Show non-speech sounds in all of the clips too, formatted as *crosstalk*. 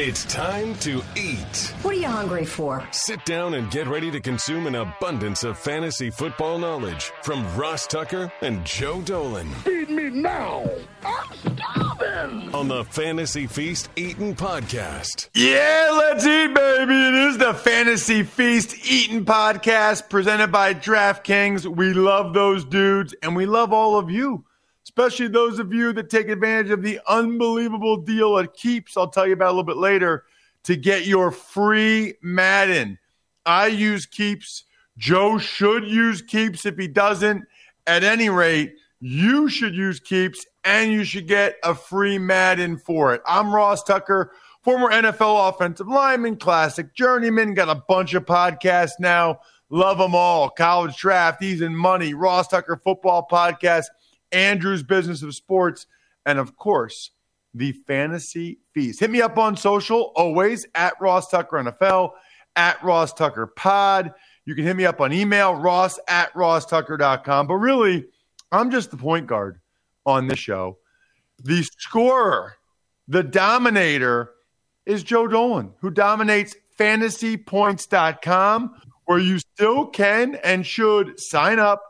It's time to eat. What are you hungry for? Sit down and get ready to consume an abundance of fantasy football knowledge from Ross Tucker and Joe Dolan. Feed me now. I'm starving. On the Fantasy Feast Eating Podcast. Yeah, let's eat, baby. It is the Fantasy Feast Eating Podcast presented by DraftKings. We love those dudes and we love all of you especially those of you that take advantage of the unbelievable deal at Keeps. I'll tell you about a little bit later to get your free Madden. I use Keeps. Joe should use Keeps if he doesn't. At any rate, you should use Keeps and you should get a free Madden for it. I'm Ross Tucker, former NFL offensive lineman, classic journeyman, got a bunch of podcasts now. Love them all. College draft, Ease and Money, Ross Tucker Football Podcast. Andrew's Business of Sports, and of course, the Fantasy Feast. Hit me up on social, always at Ross Tucker NFL, at Ross Tucker Pod. You can hit me up on email, ross at rosstucker.com. But really, I'm just the point guard on this show. The scorer, the dominator, is Joe Dolan, who dominates fantasypoints.com, where you still can and should sign up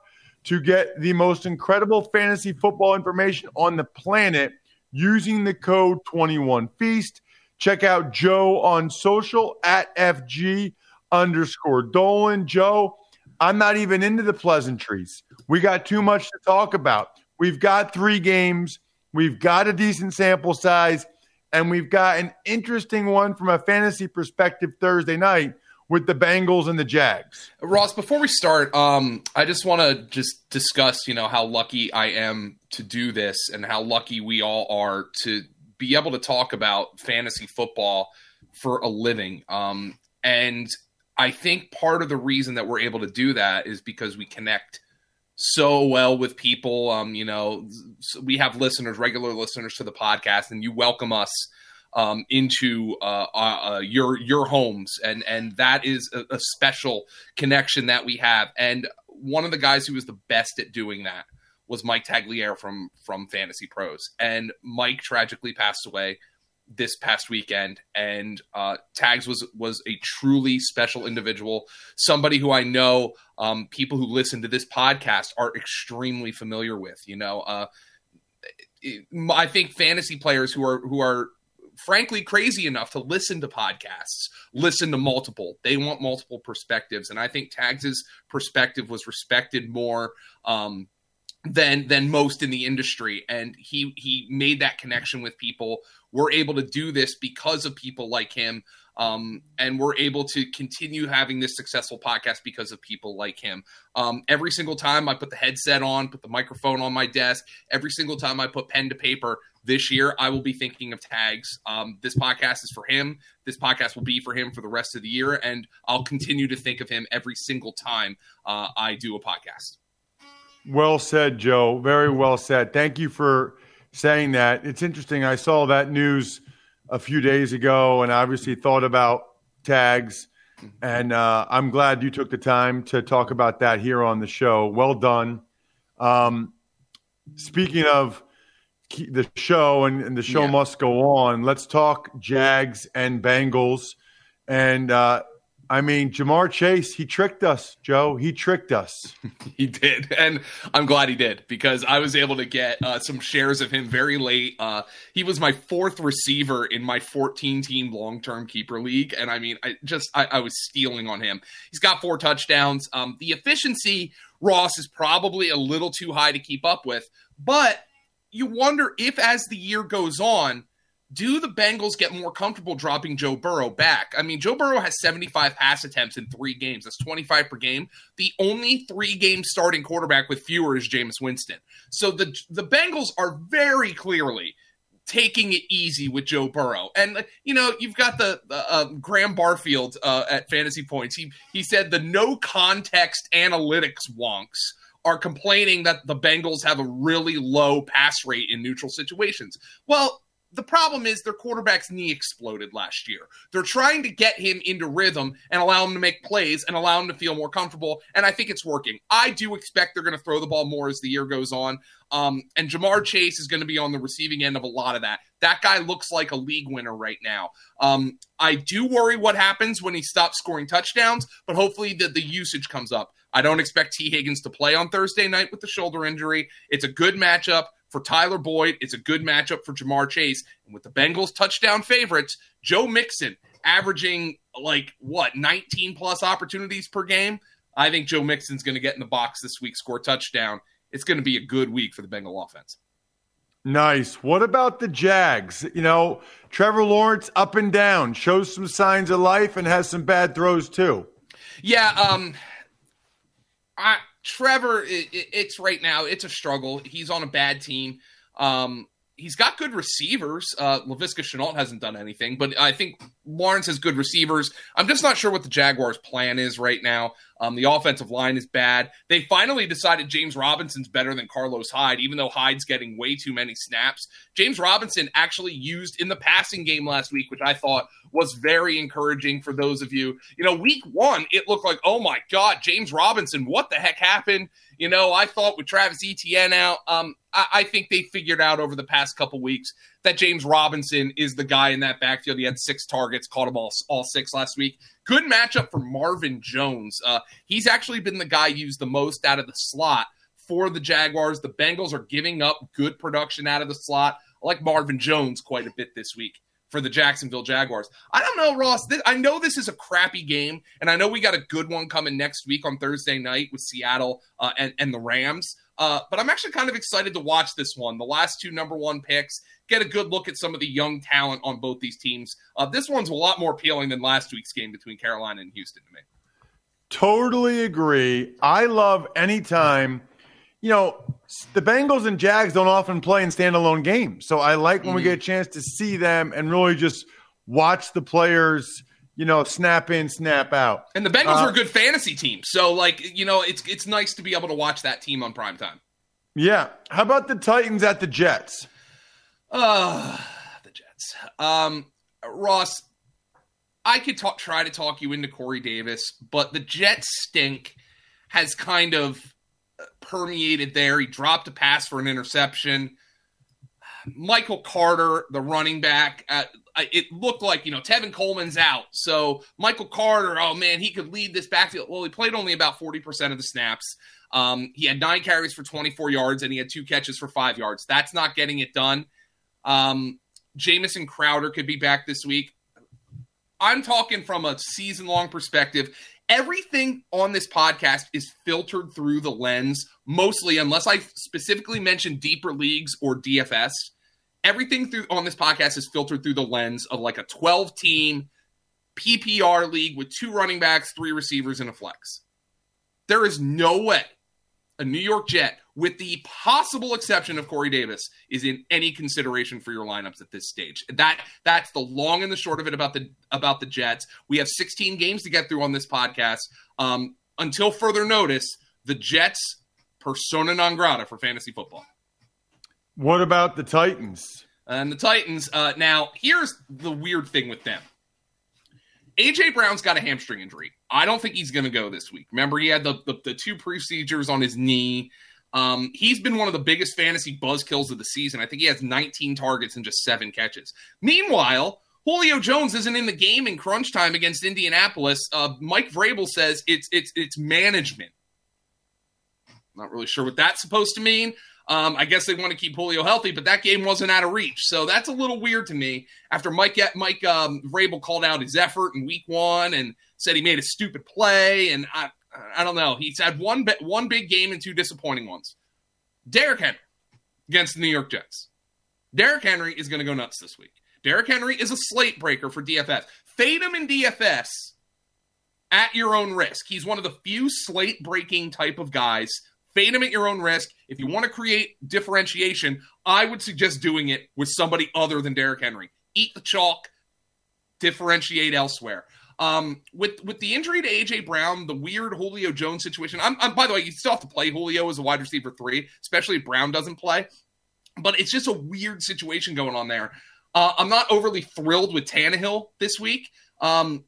to get the most incredible fantasy football information on the planet using the code 21Feast. Check out Joe on social at FG underscore Dolan. Joe, I'm not even into the pleasantries. We got too much to talk about. We've got three games, we've got a decent sample size, and we've got an interesting one from a fantasy perspective Thursday night with the Bengals and the Jags. Ross, before we start, um, I just want to just discuss, you know, how lucky I am to do this and how lucky we all are to be able to talk about fantasy football for a living. Um, and I think part of the reason that we're able to do that is because we connect so well with people. Um, you know, we have listeners, regular listeners to the podcast, and you welcome us um, into uh, uh, uh, your your homes, and and that is a, a, special connection that we have. And one of the guys who was the best at doing that was Mike Tagliere from from Fantasy Pros, and Mike tragically passed away this past weekend. And uh, Tags was was a truly special individual, somebody who I know um, people who listen to this podcast are extremely familiar with. You know. Uh, I think fantasy players who are who are frankly crazy enough to listen to podcasts, listen to multiple. They want multiple perspectives, and I think Tags's perspective was respected more um, than than most in the industry. And he he made that connection with people. We're able to do this because of people like him. Um, and we're able to continue having this successful podcast because of people like him. Um, every single time I put the headset on, put the microphone on my desk, every single time I put pen to paper, this year, I will be thinking of tags. Um, this podcast is for him. This podcast will be for him for the rest of the year, and I'll continue to think of him every single time uh, I do a podcast. Well said, Joe. Very well said. Thank you for saying that. It's interesting. I saw that news a few days ago, and obviously thought about tags. And uh, I'm glad you took the time to talk about that here on the show. Well done. Um, speaking of the show and, and the show yeah. must go on. Let's talk Jags and Bengals. And uh, I mean, Ja'Marr Chase, he tricked us, Joe. He tricked us. *laughs* he did. And I'm glad he did because I was able to get uh, some shares of him very late. Uh, he was my fourth receiver in my 14 team long term keeper league. And I mean, I just, I, I was stealing on him. He's got four touchdowns. Um, the efficiency, Ross, is probably a little too high to keep up with. But you wonder if as the year goes on, do the Bengals get more comfortable dropping Joe Burrow back? I mean, Joe Burrow has 75 pass attempts in three games. That's 25 per game. The only three game starting quarterback with fewer is Jameis Winston. So the the Bengals are very clearly taking it easy with Joe Burrow. And you know, you've got the uh, Graham Barfield uh, at Fantasy Points. He he said the no context analytics wonks are complaining that the Bengals have a really low pass rate in neutral situations. Well, the problem is their quarterback's knee exploded last year. They're trying to get him into rhythm and allow him to make plays and allow him to feel more comfortable. And I think it's working. I do expect they're going to throw the ball more as the year goes on. Um, and Ja'Marr Chase is going to be on the receiving end of a lot of that. That guy looks like a league winner right now. Um, I do worry what happens when he stops scoring touchdowns, but hopefully the, the usage comes up. I don't expect Tee Higgins to play on Thursday night with the shoulder injury. It's a good matchup for Tyler Boyd. It's a good matchup for Ja'Marr Chase. And with the Bengals touchdown favorites, Joe Mixon averaging like what, 19 plus opportunities per game. I think Joe Mixon's going to get in the box this week, score touchdown. It's going to be a good week for the Bengal offense. Nice. What about the Jags? You know, Trevor Lawrence up and down, shows some signs of life and has some bad throws too. Yeah, um I Trevor, it, it's right now, it's a struggle. He's on a bad team. Um, he's got good receivers. Uh, Laviska Shenault hasn't done anything, but I think Lawrence has good receivers. I'm just not sure what the Jaguars' plan is right now. Um, the offensive line is bad. They finally decided James Robinson's better than Carlos Hyde, even though Hyde's getting way too many snaps. James Robinson actually used in the passing game last week, which I thought was very encouraging for those of you. You know, week one, it looked like, oh my God, James Robinson, what the heck happened? You know, I thought with Travis Etienne out, um, I, I think they figured out over the past couple weeks that James Robinson is the guy in that backfield. He had six targets, caught them all, all six last week. Good matchup for Marvin Jones. Uh, he's actually been the guy used the most out of the slot for the Jaguars. The Bengals are giving up good production out of the slot. I like Marvin Jones quite a bit this week for the Jacksonville Jaguars. I don't know, Ross. This, I know this is a crappy game, and I know we got a good one coming next week on Thursday night with Seattle uh, and, and the Rams. Uh, but I'm actually kind of excited to watch this one. The last two number one picks, get a good look at some of the young talent on both these teams. Uh, this one's a lot more appealing than last week's game between Carolina and Houston to me. Totally agree. I love any anytime, you know, the Bengals and Jags don't often play in standalone games. So I like when mm-hmm. we get a chance to see them and really just watch the players you know, snap in, snap out. And the Bengals uh, are a good fantasy team. So like, you know, it's it's nice to be able to watch that team on prime time. Yeah. How about the Titans at the Jets? Uh the Jets. Um Ross, I could talk try to talk you into Corey Davis, but the Jets stink has kind of permeated there. He dropped a pass for an interception. Michael Carter, the running back, uh, it looked like you know Tevin Coleman's out, so Michael Carter, oh man, he could lead this backfield. Well, he played only about forty percent of the snaps. Um, he had nine carries for twenty four yards, and he had two catches for five yards. That's not getting it done. Um, Jamison Crowder could be back this week. I'm talking from a season long perspective. Everything on this podcast is filtered through the lens, mostly, unless I specifically mention deeper leagues or DFS everything through on this podcast is filtered through the lens of like a 12 team PPR league with two running backs, three receivers, and a flex. There is no way a New York Jet, with the possible exception of Corey Davis, is in any consideration for your lineups at this stage. That that's the long and the short of it about the about the Jets. We have 16 games to get through on this podcast. Um, until further notice, the Jets persona non grata for fantasy football. What about the Titans? And the Titans, uh, now, here's the weird thing with them. AJ Brown's got a hamstring injury. I don't think he's going to go this week. Remember, he had the, the, the two procedures on his knee. Um, he's been one of the biggest fantasy buzzkills of the season. I think he has 19 targets and just seven catches. Meanwhile, Julio Jones isn't in the game in crunch time against Indianapolis. Uh, Mike Vrabel says it's it's it's management. Not really sure what that's supposed to mean. Um, I guess they want to keep Julio healthy, but that game wasn't out of reach. So that's a little weird to me. After Mike Mike um, Vrabel called out his effort in Week One and said he made a stupid play, and I I don't know. He's had one one big game and two disappointing ones. Derrick Henry against the New York Jets. Derrick Henry is going to go nuts this week. Derrick Henry is a slate breaker for DFS. Fade him in DFS at your own risk. He's one of the few slate breaking type of guys Fade him at your own risk. If you want to create differentiation, I would suggest doing it with somebody other than Derrick Henry. Eat the chalk, differentiate elsewhere. Um, with with the injury to AJ Brown, the weird Julio Jones situation. I'm, I'm, by the way, you still have to play Julio as a wide receiver three, especially if Brown doesn't play. But it's just a weird situation going on there. Uh, I'm not overly thrilled with Tannehill this week. Um,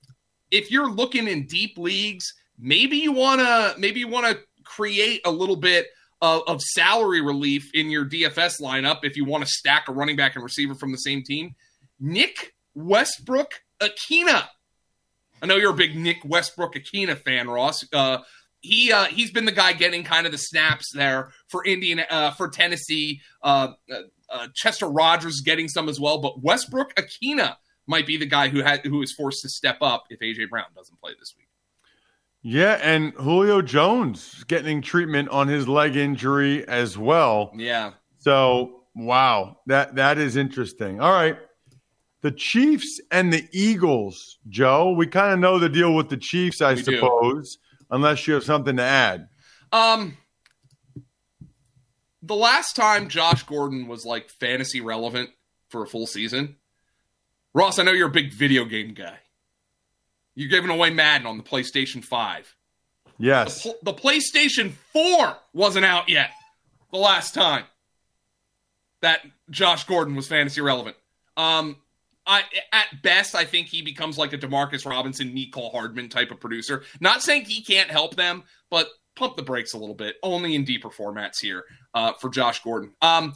if you're looking in deep leagues, maybe you wanna maybe you wanna create a little bit of, of salary relief in your DFS lineup if you want to stack a running back and receiver from the same team. Nick Westbrook Ikhine. I know you're a big Nick Westbrook Ikhine fan, Ross. Uh, he uh, he's been the guy getting kind of the snaps there for Indian uh, for Tennessee. Uh, uh, uh, Chester Rogers getting some as well, but Westbrook Ikhine might be the guy who had who is forced to step up if AJ Brown doesn't play this week. Yeah, and Julio Jones getting treatment on his leg injury as well. Yeah. So wow, that that is interesting. All right. The Chiefs and the Eagles, Joe. We kind of know the deal with the Chiefs, I We do. suppose, unless you have something to add. Um, the last time Josh Gordon was like fantasy relevant for a full season, Ross, I know you're a big video game guy. You're giving away Madden on the PlayStation 5. The, Yes. pl- the PlayStation 4 wasn't out yet the last time that Josh Gordon was fantasy relevant. Um, I, at best, I think he becomes like a Demarcus Robinson, Mecole Hardman type of producer. Not saying he can't help them, but pump the brakes a little bit. Only in deeper formats here uh, for Josh Gordon. Um,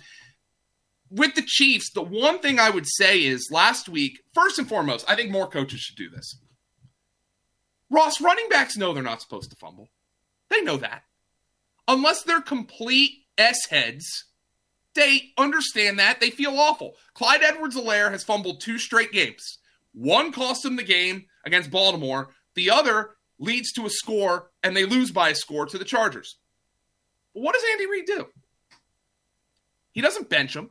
with the Chiefs, the one thing I would say is last week, first and foremost, I think more coaches should do this. Ross, running backs know they're not supposed to fumble. They know that. Unless they're complete S heads, they understand that. They feel awful. Clyde Edwards-Helaire has fumbled two straight games. One cost him the game against Baltimore, the other leads to a score, and they lose by a score to the Chargers. But What does Andy Reid do? He doesn't bench him.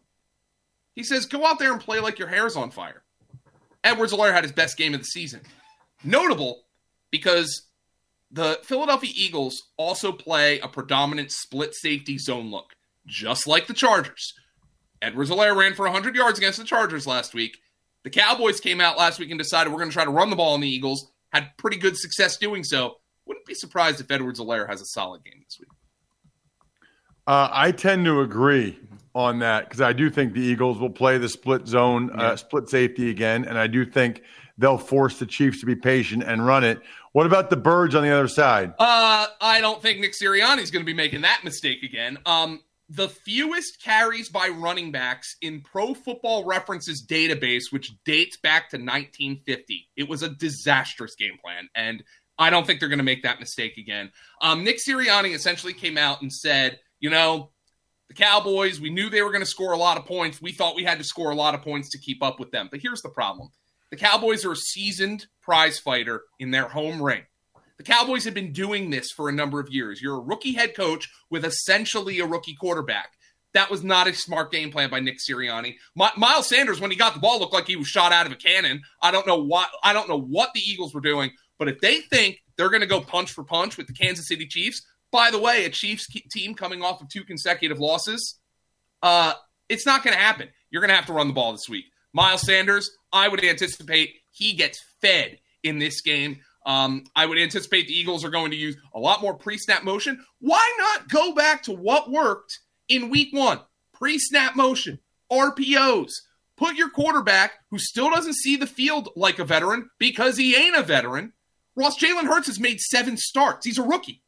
He says, go out there and play like your hair's on fire. Edwards-Helaire had his best game of the season. Notable because the Philadelphia Eagles also play a predominant split safety zone look, just like the Chargers. Edwards-Helaire ran for 100 yards against the Chargers last week. The Cowboys came out last week and decided we're going to try to run the ball on the Eagles. Had pretty good success doing so. Wouldn't be surprised if Edwards-Helaire has a solid game this week. Uh, I tend to agree on that because I do think the Eagles will play the split zone, Yeah. uh, split safety again, and I do think they'll force the Chiefs to be patient and run it. What about the Birds on the other side? Uh, I don't think Nick Sirianni Sirianni's going to be making that mistake again. Um, the fewest carries by running backs in Pro Football References database, which dates back to 1950. It was a disastrous game plan, and I don't think they're going to make that mistake again. Um, Nick Sirianni essentially came out and said, you know, the Cowboys, we knew they were going to score a lot of points. We thought we had to score a lot of points to keep up with them. But here's the problem the Cowboys are a seasoned prize fighter in their home ring. The Cowboys have been doing this for a number of years. You're a rookie head coach with essentially a rookie quarterback. That was not a smart game plan by Nick Sirianni. My, Miles Sanders, when he got the ball, looked like he was shot out of a cannon. I don't know what I don't know what the Eagles were doing, but if they think they're going to go punch for punch with the Kansas City Chiefs, by the way, a Chiefs team coming off of two consecutive losses, uh, it's not going to happen. You're going to have to run the ball this week. Miles Sanders, I would anticipate he gets fed in this game. Um, I would anticipate the Eagles are going to use a lot more pre snap motion. Why not go back to what worked in week one? Pre snap motion, RPOs. Put your quarterback, who still doesn't see the field like a veteran because he ain't a veteran. Ross Jalen Hurts has made seven starts. He's a rookie.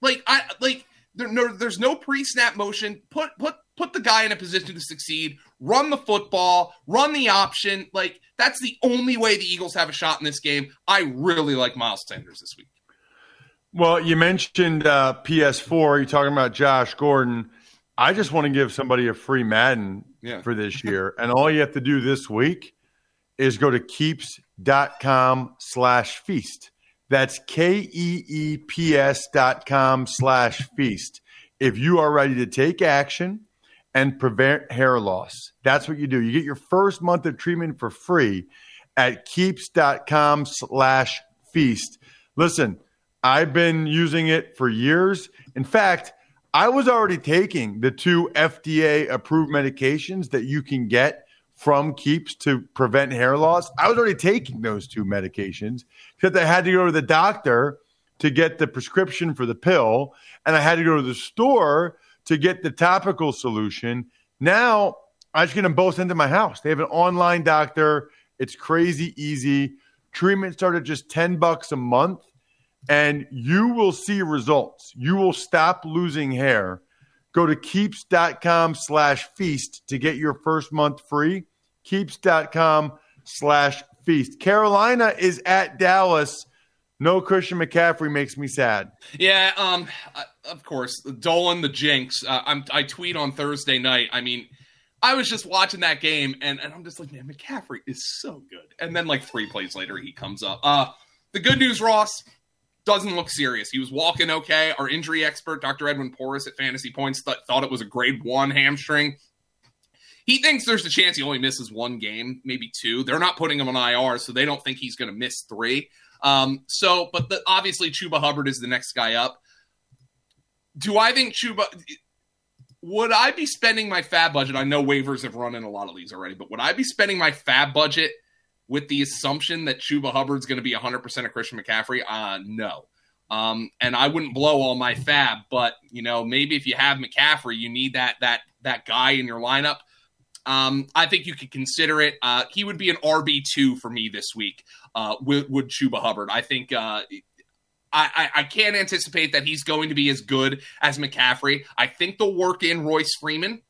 Like I like there, no, there's no pre-snap motion. Put put put the guy in a position to succeed. Run the football. Run the option. Like that's the only way the Eagles have a shot in this game. I really like Miles Sanders this week. Well, you mentioned uh, PS4. You're talking about Josh Gordon. I just want to give somebody a free Madden Yeah. for this year. *laughs* and all you have to do this week is go to keeps.com slash feast. That's K E E P S dot com slash feast. If you are ready to take action and prevent hair loss, that's what you do. You get your first month of treatment for free at keeps.com slash feast. Listen, I've been using it for years. In fact, I was already taking the two FDA approved medications that you can get from Keeps to prevent hair loss. I was already taking those two medications because I had to go to the doctor to get the prescription for the pill, and I had to go to the store to get the topical solution. Now I just get them both into my house. They have an online doctor. It's crazy easy. Treatment started just 10 bucks a month, and you will see results. You will stop losing hair. Go to keeps.com slash feast to get your first month free. Keeps.com slash feast. Carolina is at Dallas. No Christian McCaffrey makes me sad. Yeah, um, of course, Dolan the jinx. Uh, I'm, I tweet on Thursday night. I mean, I was just watching that game, and, and I'm just like, man, McCaffrey is so good. And then like three plays later, he comes up. Uh, the good news, Ross, doesn't look serious. He was walking okay. Our injury expert, Dr. Edwin Porras at Fantasy Points, th- thought it was a grade one hamstring. He thinks there's a chance he only misses one game, maybe two. They're not putting him on IR, so they don't think he's going to miss three. Um, so, but the, obviously, Chuba Hubbard is the next guy up. Do I think Chuba? Would I be spending my FAAB budget? I know waivers have run in a lot of these already, but would I be spending my FAAB budget with the assumption that Chuba Hubbard's going to be 100% of Christian McCaffrey? Uh, no. Um, and I wouldn't blow all my FAAB, but you know, maybe if you have McCaffrey, you need that that that guy in your lineup. Um, I think you could consider it. Uh, he would be an RB two for me this week. Uh, would, would Chuba Hubbard? I think. Uh, I, I, I can't anticipate that he's going to be as good as McCaffrey. I think they'll work in Royce Freeman,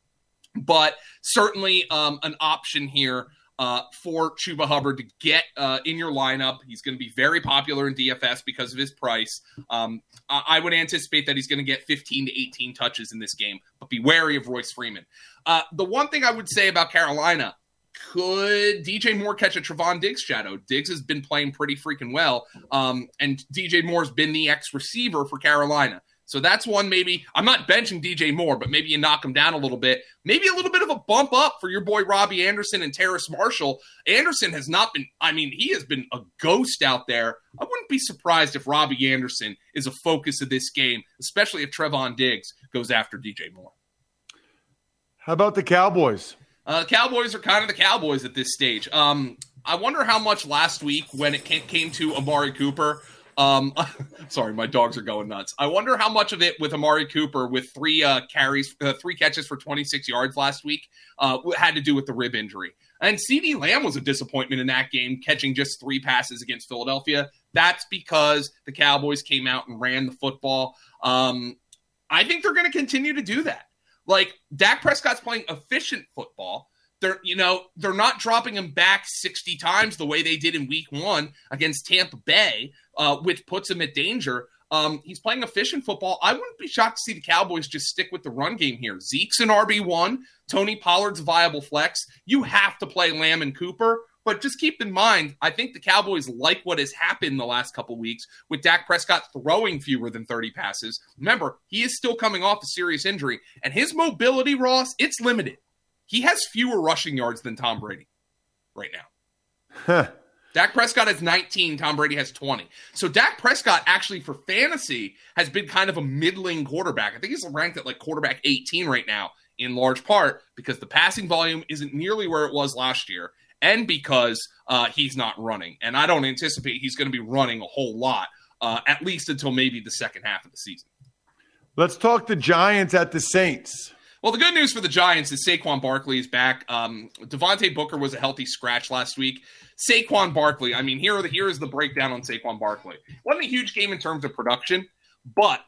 but certainly um, an option here uh, for Chuba Hubbard to get uh, in your lineup. He's going to be very popular in DFS because of his price. Um, I would anticipate that he's going to get 15 to 18 touches in this game, but be wary of Royce Freeman. Uh, the one thing I would say about Carolina could DJ Moore catch a Trevon Diggs shadow? Diggs has been playing pretty freaking well, um, and DJ Moore's been the ex receiver for Carolina. So that's one maybe. I'm not benching DJ Moore, but maybe you knock him down a little bit. Maybe a little bit of a bump up for your boy Robbie Anderson and Terrace Marshall. Anderson has not been, I mean, he has been a ghost out there. I wouldn't be surprised if Robbie Anderson is a focus of this game, especially if Trevon Diggs goes after DJ Moore. How about the Cowboys? Uh, Cowboys are kind of the Cowboys at this stage. Um, I wonder how much last week when it came to Amari Cooper. Um, *laughs* sorry, my dogs are going nuts. I wonder how much of it with Amari Cooper with three uh, carries, uh, three catches for 26 yards last week uh, had to do with the rib injury. And CD Lamb was a disappointment in that game, catching just three passes against Philadelphia. That's because the Cowboys came out and ran the football. Um, I think they're going to continue to do that. Like Dak Prescott's playing efficient football. They're you know they're not dropping him back 60 times the way they did in Week One against Tampa Bay, uh, which puts him at danger. Um, he's playing efficient football. I wouldn't be shocked to see the Cowboys just stick with the run game here. Zeke's an RB one. Tony Pollard's viable flex. You have to play Lamb and Cooper. But just keep in mind, I think the Cowboys like what has happened the last couple weeks with Dak Prescott throwing fewer than 30 passes. Remember, he is still coming off a serious injury, and his mobility, Ross, it's limited. He has fewer rushing yards than Tom Brady right now. Huh. Dak Prescott has 19, Tom Brady has 20. So Dak Prescott actually for fantasy has been kind of a middling quarterback. I think he's ranked at like quarterback 18 right now in large part because the passing volume isn't nearly where it was last year and because uh, he's not running. And I don't anticipate he's going to be running a whole lot, uh, at least until maybe the second half of the season. Let's talk the Giants at the Saints. Well, the good news for the Giants is Saquon Barkley is back. Um, Devontae Booker was a healthy scratch last week. Saquon Barkley, I mean, here, the, here is the breakdown on Saquon Barkley. Wasn't a huge game in terms of production, but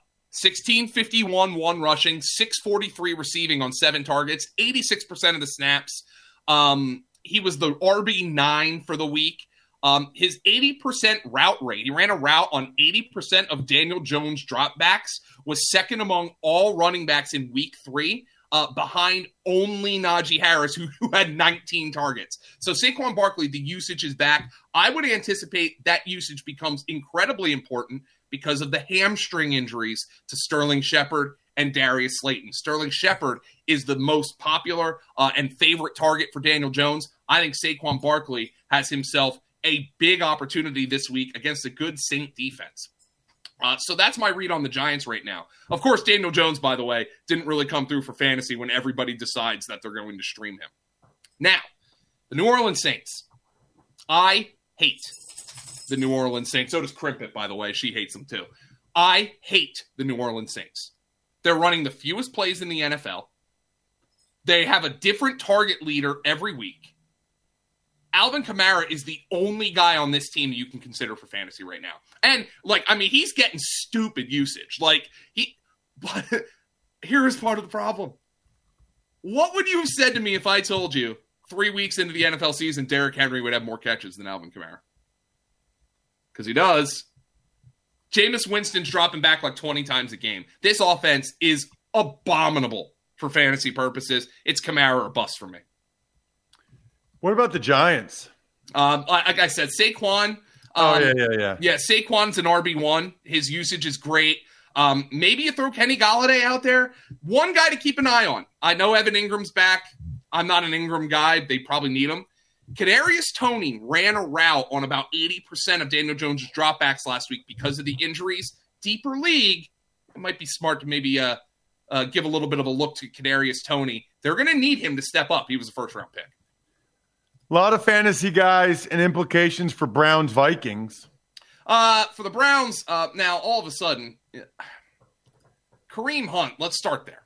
1651 one rushing, 643 receiving on seven targets, 86% of the snaps. Um, he was the RB nine for the week. Um, his 80% route rate, he ran a route on 80% of Daniel Jones dropbacks, was second among all running backs in week three, uh, behind only Najee Harris, who, who had 19 targets. So Saquon Barkley, the usage is back. I would anticipate that usage becomes incredibly important because of the hamstring injuries to Sterling Shepard and Darius Slayton. Sterling Shepard is the most popular uh, and favorite target for Daniel Jones. I think Saquon Barkley has himself a big opportunity this week against a good Saint defense. Uh, so that's my read on the Giants right now. Of course, Daniel Jones, by the way, didn't really come through for fantasy when everybody decides that they're going to stream him. Now, the New Orleans Saints. I hate the New Orleans Saints. So does Crimpet, by the way. She hates them too. I hate the New Orleans Saints. They're running the fewest plays in the NFL. They have a different target leader every week. Alvin Kamara is the only guy on this team you can consider for fantasy right now. And like, I mean, he's getting stupid usage. Like he, *laughs* but here is part of the problem. What would you have said to me if I told you three weeks into the NFL season, Derrick Henry would have more catches than Alvin Kamara? Because he does. Jameis Winston's dropping back like 20 times a game. This offense is abominable for fantasy purposes. It's Kamara or bust for me. What about the Giants? Um, like I said, Saquon. Um, oh yeah, yeah, yeah. Yeah, Saquon's an RB one. His usage is great. Um, maybe you throw Kenny Golladay out there. One guy to keep an eye on. I know Evan Engram's back. I'm not an Engram guy. They probably need him. Kadarius Toney ran a route on about 80% of Daniel Jones' dropbacks last week because of the injuries. Deeper league, it might be smart to maybe uh, uh, give a little bit of a look to Kadarius Toney. They're going to need him to step up. He was a first round pick. A lot of fantasy guys and implications for Browns Vikings. Uh, for the Browns, uh, now all of a sudden, *sighs* Kareem Hunt. Let's start there.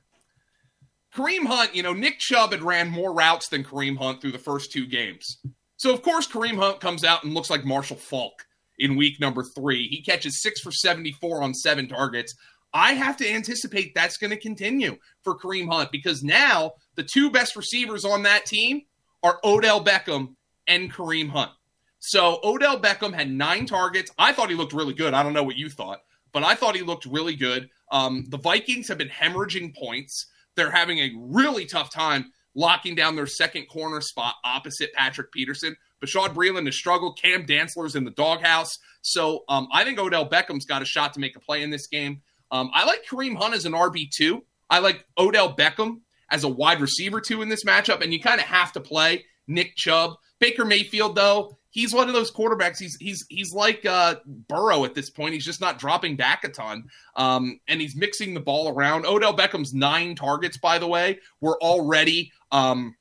Kareem Hunt, you know, Nick Chubb had ran more routes than Kareem Hunt through the first two games. So, of course, Kareem Hunt comes out and looks like Marshall Faulk in week number three. He catches six for 74 on seven targets. I have to anticipate that's going to continue for Kareem Hunt because now the two best receivers on that team are Odell Beckham and Kareem Hunt. So Odell Beckham had nine targets. I thought he looked really good. I don't know what you thought, but I thought he looked really good. Um, the Vikings have been hemorrhaging points. They're having a really tough time locking down their second corner spot opposite Patrick Peterson. Bashaud Breeland has struggled. Cam Dantzler's in the doghouse. So um, I think Odell Beckham's got a shot to make a play in this game. Um, I like Kareem Hunt as an RB2. I like Odell Beckham as a wide receiver two in this matchup, and you kind of have to play Nick Chubb. Baker Mayfield, though, he's one of those quarterbacks. He's he's he's like uh, Burrow at this point. He's just not dropping back a ton, um, and he's mixing the ball around. Odell Beckham's nine targets, by the way, were already um,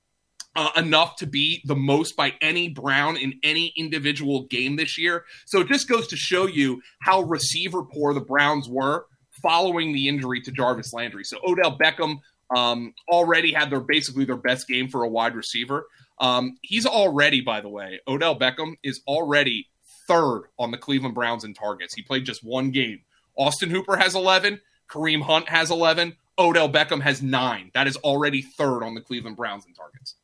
uh, enough to be the most by any Brown in any individual game this year. So it just goes to show you how receiver poor the Browns were following the injury to Jarvis Landry. So Odell Beckham um, already had their basically their best game for a wide receiver. Um, he's already, by the way, Odell Beckham is already third on the Cleveland Browns in targets. He played just one game. Austin Hooper has 11. Kareem Hunt has 11. Odell Beckham has nine. That is already third on the Cleveland Browns in targets.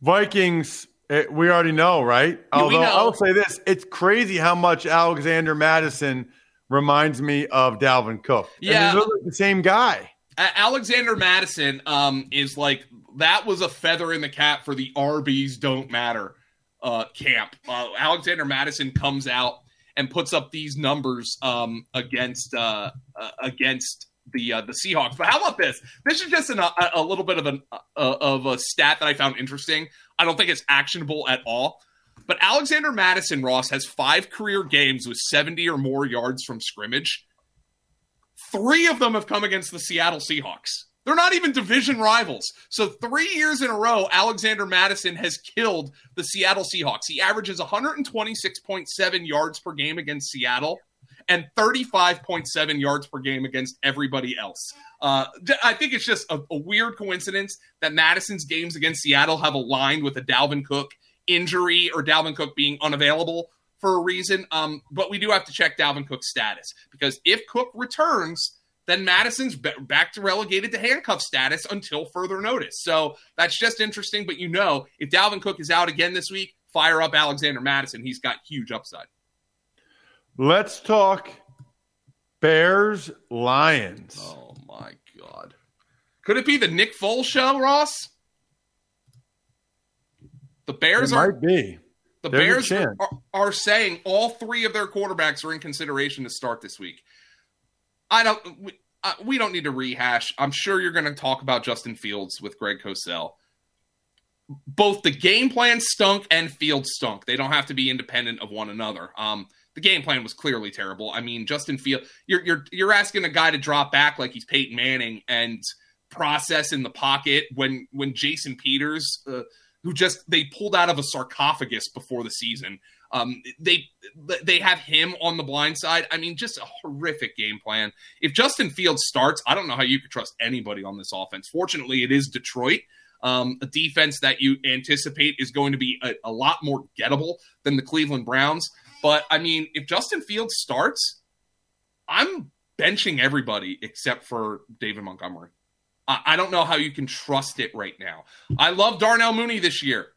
Vikings, it, eh, we already know, right? Yeah, Although know. I'll say this: it's crazy how much Alexander Mattison reminds me of Dalvin Cook. Yeah, they look like the same guy. Alexander Mattison um, is like that was a feather in the cap for the RBs don't matter uh, camp. Uh, Alexander Mattison comes out and puts up these numbers um, against uh, uh against the uh, the Seahawks. But how about this? This is just an, a, a, little bit of an uh, of a stat that I found interesting. I don't think it's actionable at all. But Alexander Mattison Ross has five career games with 70 or more yards from scrimmage. Three of them have come against the Seattle Seahawks. They're not even division rivals. So, three years in a row, Alexander Mattison has killed the Seattle Seahawks. He averages 126.7 yards per game against Seattle and 35.7 yards per game against everybody else. Uh, I think it's just a, a weird coincidence that Mattison's games against Seattle have aligned with a Dalvin Cook injury or Dalvin Cook being unavailable for a reason. Um, but we do have to check Dalvin Cook's status because if Cook returns, then Mattison's back to relegated to handcuff status until further notice. So that's just interesting. But you know, if Dalvin Cook is out again this week, fire up Alexander Mattison. He's got huge upside. Let's talk Bears Lions. Oh my God. Could it be the Nick Foles show, Ross? The Bears it are might be. The There's Bears are, are saying all three of their quarterbacks are in consideration to start this week. I don't. We, uh, we don't need to rehash. I'm sure you're going to talk about Justin Fields with Greg Cosell. Both the game plan stunk and Fields stunk. They don't have to be independent of one another. Um, the game plan was clearly terrible. I mean, Justin Field, you're you're you're asking a guy to drop back like he's Peyton Manning and process in the pocket when when Jason Peters, uh, who just they pulled out of a sarcophagus before the season, Um, they they have him on the blind side. I mean, just a horrific game plan. If Justin Fields starts, I don't know how you could trust anybody on this offense. Fortunately, it is Detroit. Um, a defense that you anticipate is going to be a, a lot more gettable than the Cleveland Browns. But I mean, if Justin Fields starts, I'm benching everybody except for David Montgomery. I, I don't know how you can trust it right now. I love Darnell Mooney this year.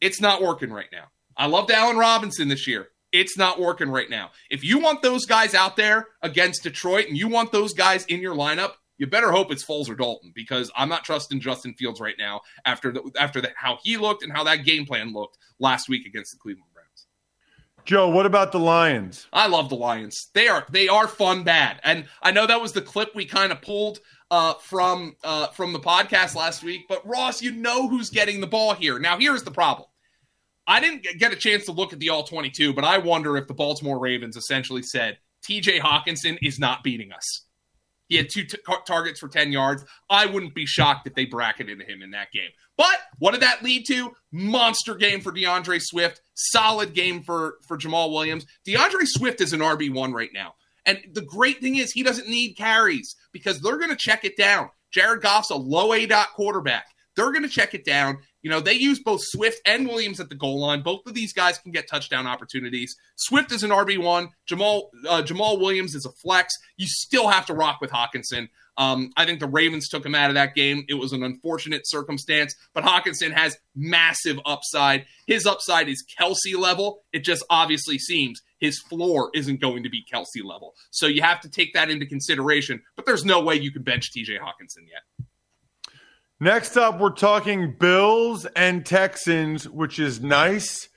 It's not working right now. I loved Allen Robinson this year. It's not working right now. If you want those guys out there against Detroit and you want those guys in your lineup, you better hope it's Foles or Dalton because I'm not trusting Justin Fields right now after the, after the, how he looked and how that game plan looked last week against the Cleveland Browns. Joe, what about the Lions? I love the Lions. They are they are fun bad, and I know that was the clip we kind of pulled uh, from uh, from the podcast last week. But Ross, you know who's getting the ball here. Now, here's the problem. I didn't get a chance to look at the all 22, but I wonder if the Baltimore Ravens essentially said TJ Hockenson is not beating us. He had two t- targets for 10 yards. I wouldn't be shocked if they bracketed him in that game. But what did that lead to? Monster game for DeAndre Swift. Solid game for, for Jamaal Williams. DeAndre Swift is an RB1 right now. And the great thing is he doesn't need carries because they're going to check it down. Jared Goff's a low aDOT quarterback. They're going to check it down. You know, they use both Swift and Williams at the goal line. Both of these guys can get touchdown opportunities. Swift is an RB1. Jamal uh, Jamaal Williams is a flex. You still have to rock with Hockenson. Um, I think the Ravens took him out of that game. It was an unfortunate circumstance, but Hockenson has massive upside. His upside is Kelce level. It just obviously seems his floor isn't going to be Kelce level. So you have to take that into consideration, but there's no way you can bench TJ Hockenson yet. Next up, we're talking Bills and Texans, which is nice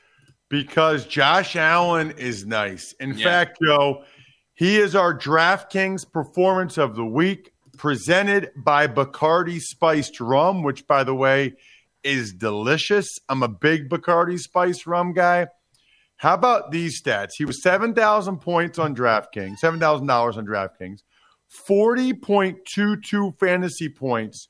because Josh Allen is nice. In yeah. fact, Joe, he is our DraftKings performance of the week, presented by Bacardi Spiced Rum, which, by the way, is delicious. I'm a big Bacardi Spiced Rum guy. How about these stats? He was 7,000 points on DraftKings, $7,000 on DraftKings, 40.22 fantasy points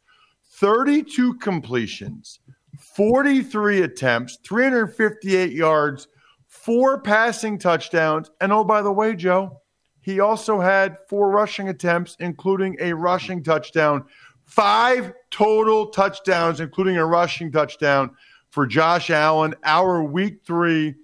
32 completions, 43 attempts, 358 yards, four passing touchdowns. And oh, by the way, Joe, he also had four rushing attempts, including a rushing touchdown, five total touchdowns, including a rushing touchdown for Josh Allen. Our week three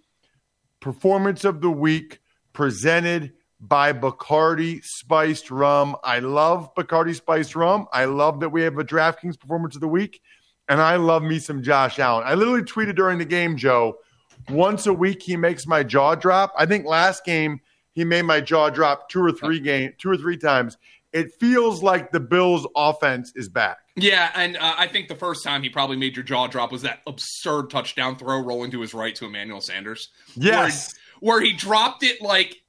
performance of the week presented by Bacardi Spiced Rum. I love Bacardi Spiced Rum. I love that we have a DraftKings Performance of the Week, and I love me some Josh Allen. I literally tweeted during the game, Joe, once a week he makes my jaw drop. I think last game he made my jaw drop two or three game, two or three times. It feels like the Bills' offense is back. Yeah, and uh, I think the first time he probably made your jaw drop was that absurd touchdown throw rolling to his right to Emmanuel Sanders. Yes. Where he, where he dropped it like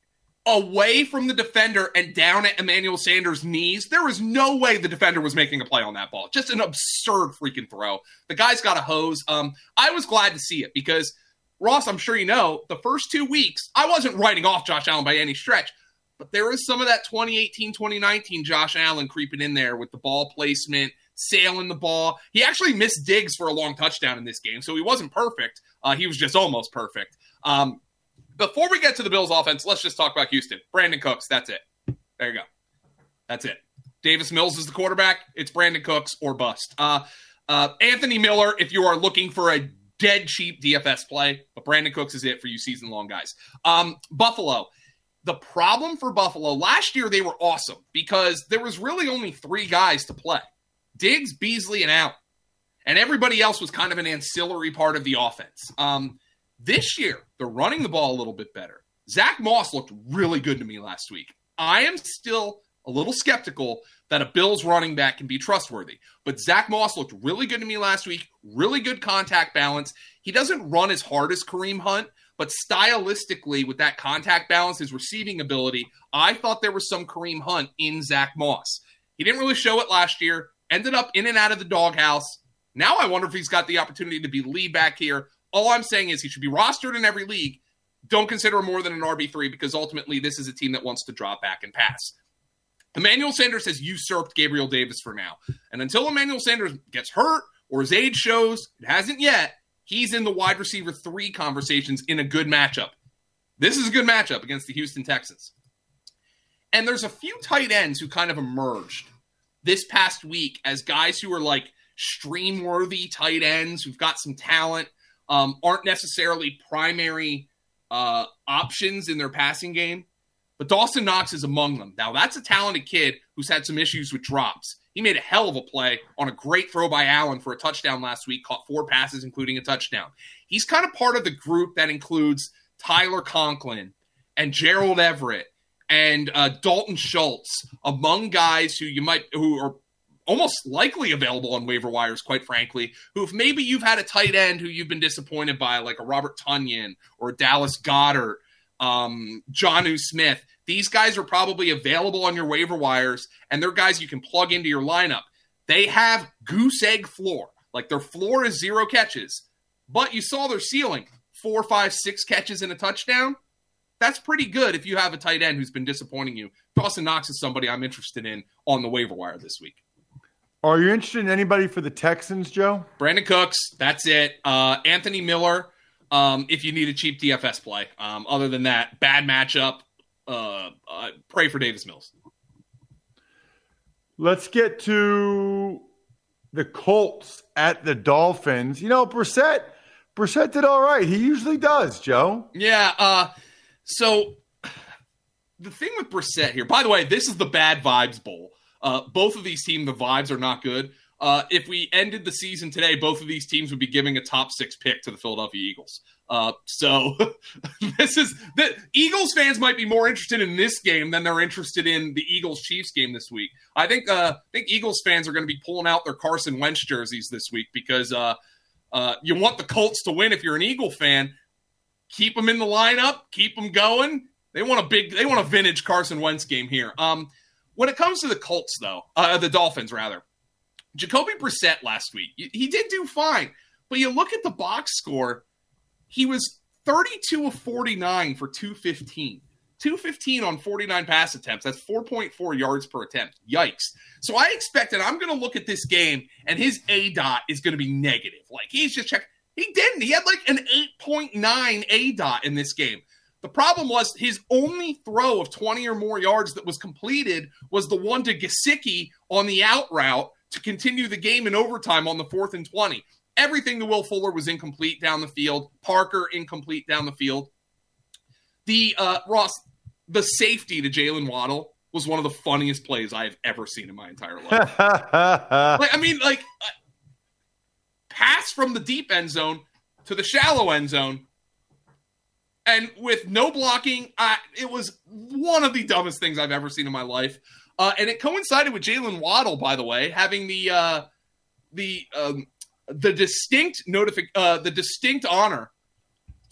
away from the defender and down at Emmanuel Sanders' knees. There was no way the defender was making a play on that ball. Just an absurd freaking throw. The guy's got a hose. Um, I was glad to see it because Ross, I'm sure you know, the first two weeks, I wasn't writing off Josh Allen by any stretch, but there was some of that 2018, 2019 Josh Allen creeping in there with the ball placement, sailing the ball. He actually missed Diggs for a long touchdown in this game, so he wasn't perfect. Uh, he was just almost perfect. Um, before we get to the Bills offense, let's just talk about Houston. Brandin Cooks, that's it. There you go. That's it. Davis Mills is the quarterback. It's Brandin Cooks or bust. Uh, uh, Anthony Miller, if you are looking for a dead cheap DFS play, but Brandin Cooks is it for you season long guys. Um, Buffalo. The problem for Buffalo last year, they were awesome because there was really only three guys to play Diggs, Beasley, and Allen. And everybody else was kind of an ancillary part of the offense. Um, this year, they're running the ball a little bit better. Zach Moss looked really good to me last week. I am still a little skeptical that a Bills running back can be trustworthy. But Zach Moss looked really good to me last week, really good contact balance. He doesn't run as hard as Kareem Hunt, but stylistically, with that contact balance, his receiving ability, I thought there was some Kareem Hunt in Zach Moss. He didn't really show it last year, ended up in and out of the doghouse. Now I wonder if he's got the opportunity to be lead back here. All I'm saying is he should be rostered in every league. Don't consider him more than an RB3 because ultimately this is a team that wants to drop back and pass. Emmanuel Sanders has usurped Gabriel Davis for now. And until Emmanuel Sanders gets hurt or his age shows, it hasn't yet, he's in the wide receiver three conversations in a good matchup. This is a good matchup against the Houston Texans. And there's a few tight ends who kind of emerged this past week as guys who are like stream worthy tight ends who've got some talent, um, aren't necessarily primary uh, options in their passing game. But Dawson Knox is among them. Now, that's a talented kid who's had some issues with drops. He made a hell of a play on a great throw by Allen for a touchdown last week, caught four passes, including a touchdown. He's kind of part of the group that includes Tyler Conklin and Gerald Everett and uh, Dalton Schultz among guys who you might who are almost likely available on waiver wires, quite frankly, who if maybe you've had a tight end who you've been disappointed by, like a Robert Tonyan or Dallas Goedert, um, Jonnu Smith, these guys are probably available on your waiver wires, and they're guys you can plug into your lineup. They have goose egg floor. Like their floor is zero catches, but you saw their ceiling four, five, six catches and a touchdown that's pretty good if you have a tight end who's been disappointing you. Dawson Knox is somebody I'm interested in on the waiver wire this week. Are you interested in anybody for the Texans, Joe? Brandin Cooks, that's it. Uh, Anthony Miller, um, if you need a cheap DFS play. Um, other than that, bad matchup. Uh, uh, pray for Davis Mills. Let's get to the Colts at the Dolphins. You know, Brissett, Brissett did all right. He usually does, Joe. Yeah. Uh, so the thing with Brissett here, by the way, this is the bad vibes bowl. Uh, both of these teams, the vibes are not good. Uh, if we ended the season today, both of these teams would be giving a top six pick to the Philadelphia Eagles. Uh, so *laughs* this is the Eagles fans might be more interested in this game than they're interested in the Eagles Chiefs game this week. I think uh, I think Eagles fans are going to be pulling out their Carson Wentz jerseys this week because uh, uh, you want the Colts to win if you're an Eagle fan keep them in the lineup, keep them going. They want a big, they want a vintage Carson Wentz game here. Um, when it comes to the Colts, though, uh, the Dolphins rather, Jacoby Brissett last week, he did do fine, but you look at the box score, he was 32 of 49 for 215. 215 on 49 pass attempts. That's 4.4 yards per attempt. Yikes. So I expected I'm going to look at this game and his aDOT is going to be negative. Like he's just check he didn't. He had like an 8.9 aDOT in this game. The problem was his only throw of 20 or more yards that was completed was the one to Gesicki on the out route to continue the game in overtime on the fourth and 20. Everything to Will Fuller was incomplete down the field. Parker incomplete down the field. The uh, Ross, the safety to Jalen Waddle was one of the funniest plays I have ever seen in my entire life. *laughs* like, I mean, like pass from the deep end zone to the shallow end zone. And with no blocking, uh, it was one of the dumbest things I've ever seen in my life. Uh, and it coincided with Jalen Waddle, by the way, having the uh, the um, the distinct notific uh, the distinct honor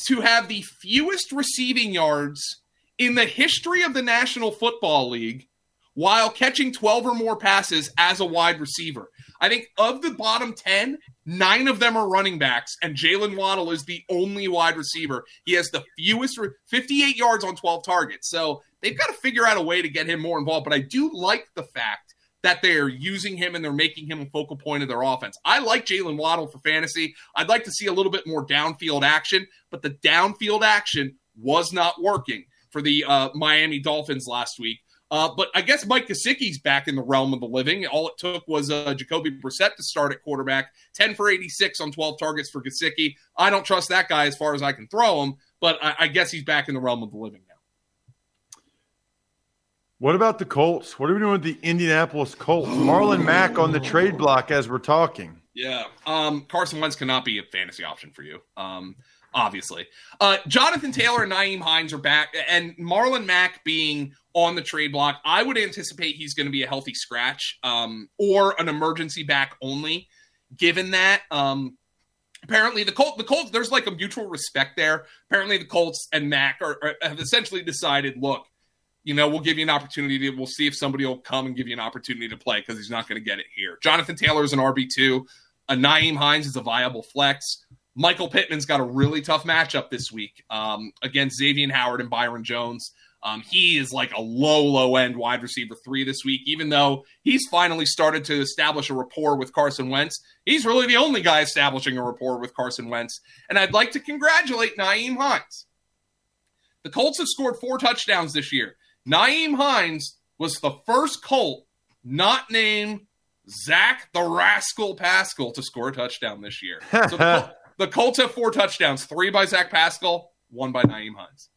to have the fewest receiving yards in the history of the National Football League while catching 12 or more passes as a wide receiver. I think of the bottom 10, nine of them are running backs, and Jalen Waddle is the only wide receiver. He has the fewest, 58 yards on 12 targets. So they've got to figure out a way to get him more involved. But I do like the fact that they're using him and they're making him a focal point of their offense. I like Jalen Waddle for fantasy. I'd like to see a little bit more downfield action, but the downfield action was not working for the uh, Miami Dolphins last week. Uh, but I guess Mike Gesicki's back in the realm of the living. All it took was uh, Jacoby Brissett to start at quarterback, 10 for 86 on 12 targets for Gesicki. I don't trust that guy as far as I can throw him, but I, I guess he's back in the realm of the living now. What about the Colts? What are we doing with the Indianapolis Colts? Marlon Mack on the trade block as we're talking. Yeah. Um, Carson Wentz cannot be a fantasy option for you. Um, obviously. Uh, Jonathan Taylor and Nyheim Hines are back, and Marlon Mack being on the trade block, I would anticipate he's going to be a healthy scratch um, or an emergency back only. Given that, um, apparently the Colts, the Colts, there's like a mutual respect there. Apparently, the Colts and Mack are, are, have essentially decided, look, you know, we'll give you an opportunity. To, we'll see if somebody will come and give you an opportunity to play because he's not going to get it here. Jonathan Taylor is an RB two. A Nyheim Hines is a viable flex. Michael Pittman's got a really tough matchup this week um, against Xavien Howard and Byron Jones. Um, he is like a low, low end wide receiver three this week, even though he's finally started to establish a rapport with Carson Wentz. He's really the only guy establishing a rapport with Carson Wentz. And I'd like to congratulate Nyheim Hines. The Colts have scored four touchdowns this year. Nyheim Hines was the first Colt not named Zach the Rascal Pascal to score a touchdown this year. *laughs* So the, the Colts have four touchdowns, three by Zach Pascal, one by Nyheim Hines.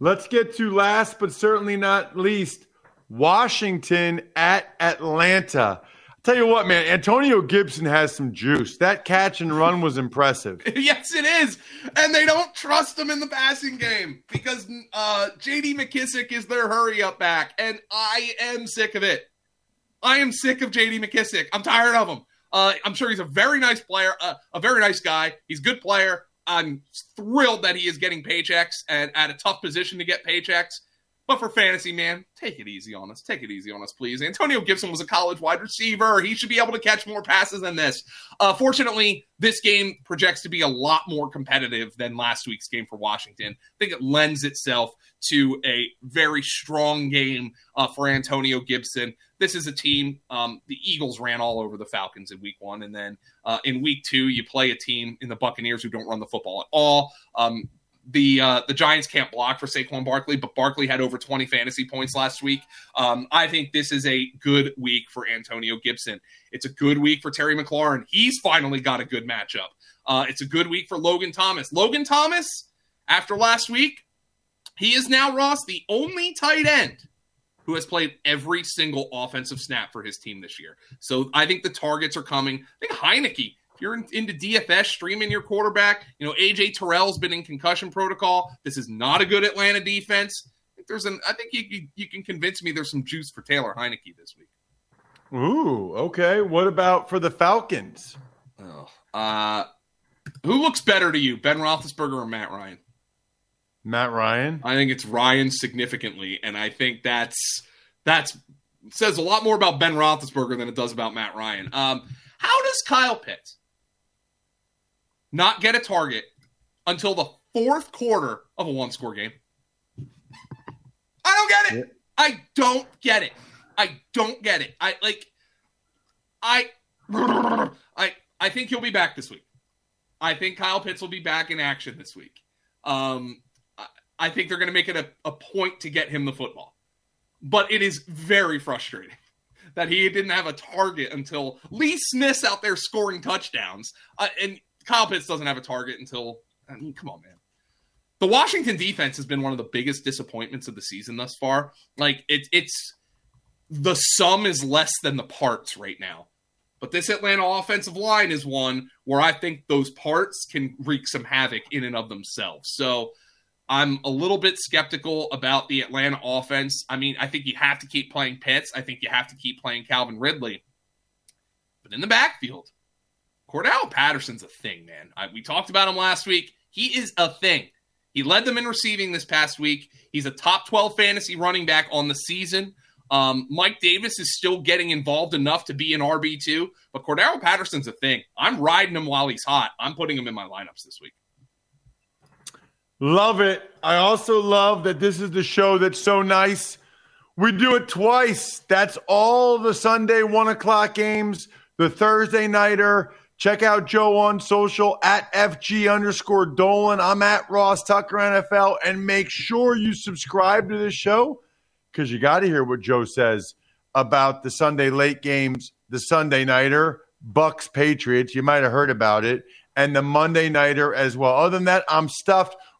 Let's get to last but certainly not least Washington at Atlanta. I'll tell you what, man, Antonio Gibson has some juice. That catch and run was impressive. *laughs* yes, it is. And they don't trust him in the passing game because uh, JD McKissic is their hurry up back. And I am sick of it. I am sick of JD McKissic. I'm tired of him. Uh, I'm sure he's a very nice player, uh, a very nice guy. He's a good player. I'm thrilled that he is getting paychecks and at a tough position to get paychecks. But for fantasy, man, take it easy on us. Take it easy on us, please. Antonio Gibson was a college wide receiver. He should be able to catch more passes than this. Uh, fortunately, this game projects to be a lot more competitive than last week's game for Washington. I think it lends itself to a very strong game uh, for Antonio Gibson. This is a team, um, the Eagles ran all over the Falcons in week one. And then uh, in week two, you play a team in the Buccaneers who don't run the football at all. Um, the uh, the Giants can't block for Saquon Barkley, but Barkley had over 20 fantasy points last week. Um, I think this is a good week for Antonio Gibson. It's a good week for Terry McLaurin. He's finally got a good matchup. Uh, it's a good week for Logan Thomas. Logan Thomas, after last week, he is now Ross the only tight end who has played every single offensive snap for his team this year. So I think the targets are coming. I think Heinicke if you're in, into DFS, streaming your quarterback, you know AJ Terrell's been in concussion protocol. This is not a good Atlanta defense. I think there's an. I think you, you, you can convince me there's some juice for Taylor Heinicke this week. Ooh, okay. What about for the Falcons? Oh, uh, who looks better to you, Ben Roethlisberger or Matt Ryan? Matt Ryan. I think it's Ryan significantly, and I think that's that's says a lot more about Ben Roethlisberger than it does about Matt Ryan. Um, how does Kyle Pitts not get a target until the fourth quarter of a one score game. I don't get it. I don't get it. I don't get it. I like I I I think he'll be back this week. I think Kyle Pitts will be back in action this week. Um I think they're going to make it a, a point to get him the football. But it is very frustrating *laughs* that he didn't have a target until Lee Smith's out there scoring touchdowns. Uh, and Kyle Pitts doesn't have a target until. I mean, come on, man. The Washington defense has been one of the biggest disappointments of the season thus far. Like it, it's the sum is less than the parts right now. But this Atlanta offensive line is one where I think those parts can wreak some havoc in and of themselves. So I'm a little bit skeptical about the Atlanta offense. I mean, I think you have to keep playing Pitts. I think you have to keep playing Calvin Ridley. But in the backfield, Cordarrelle Patterson's a thing, man. I, we talked about him last week. He is a thing. He led them in receiving this past week. He's a top 12 fantasy running back on the season. Um, Mike Davis is still getting involved enough to be an RB2, but Cordarrelle Patterson's a thing. I'm riding him while he's hot. I'm putting him in my lineups this week. Love it. I also love that this is the show that's so nice. We do it twice. That's all the Sunday one o'clock games, the Thursday nighter, Check out Joe on social at FG underscore Dolan. I'm at Ross Tucker NFL. And make sure you subscribe to this show because you got to hear what Joe says about the Sunday late games, the Sunday nighter, Bucks Patriots. You might have heard about it. And the Monday nighter as well. Other than that, I'm stuffed.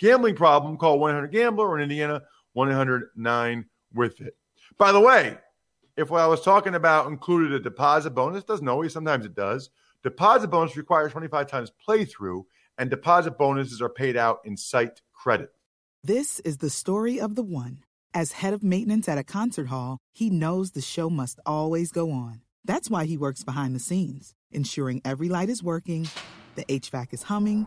Gambling problem, call 1-800-GAMBLER or in Indiana, 1-800-9 with it. By the way, if what I was talking about included a deposit bonus, doesn't always, sometimes it does. Deposit bonus requires 25 times playthrough, and deposit bonuses are paid out in site credit. This is the story of the one. As head of maintenance at a concert hall, he knows the show must always go on. That's why he works behind the scenes, ensuring every light is working, the HVAC is humming,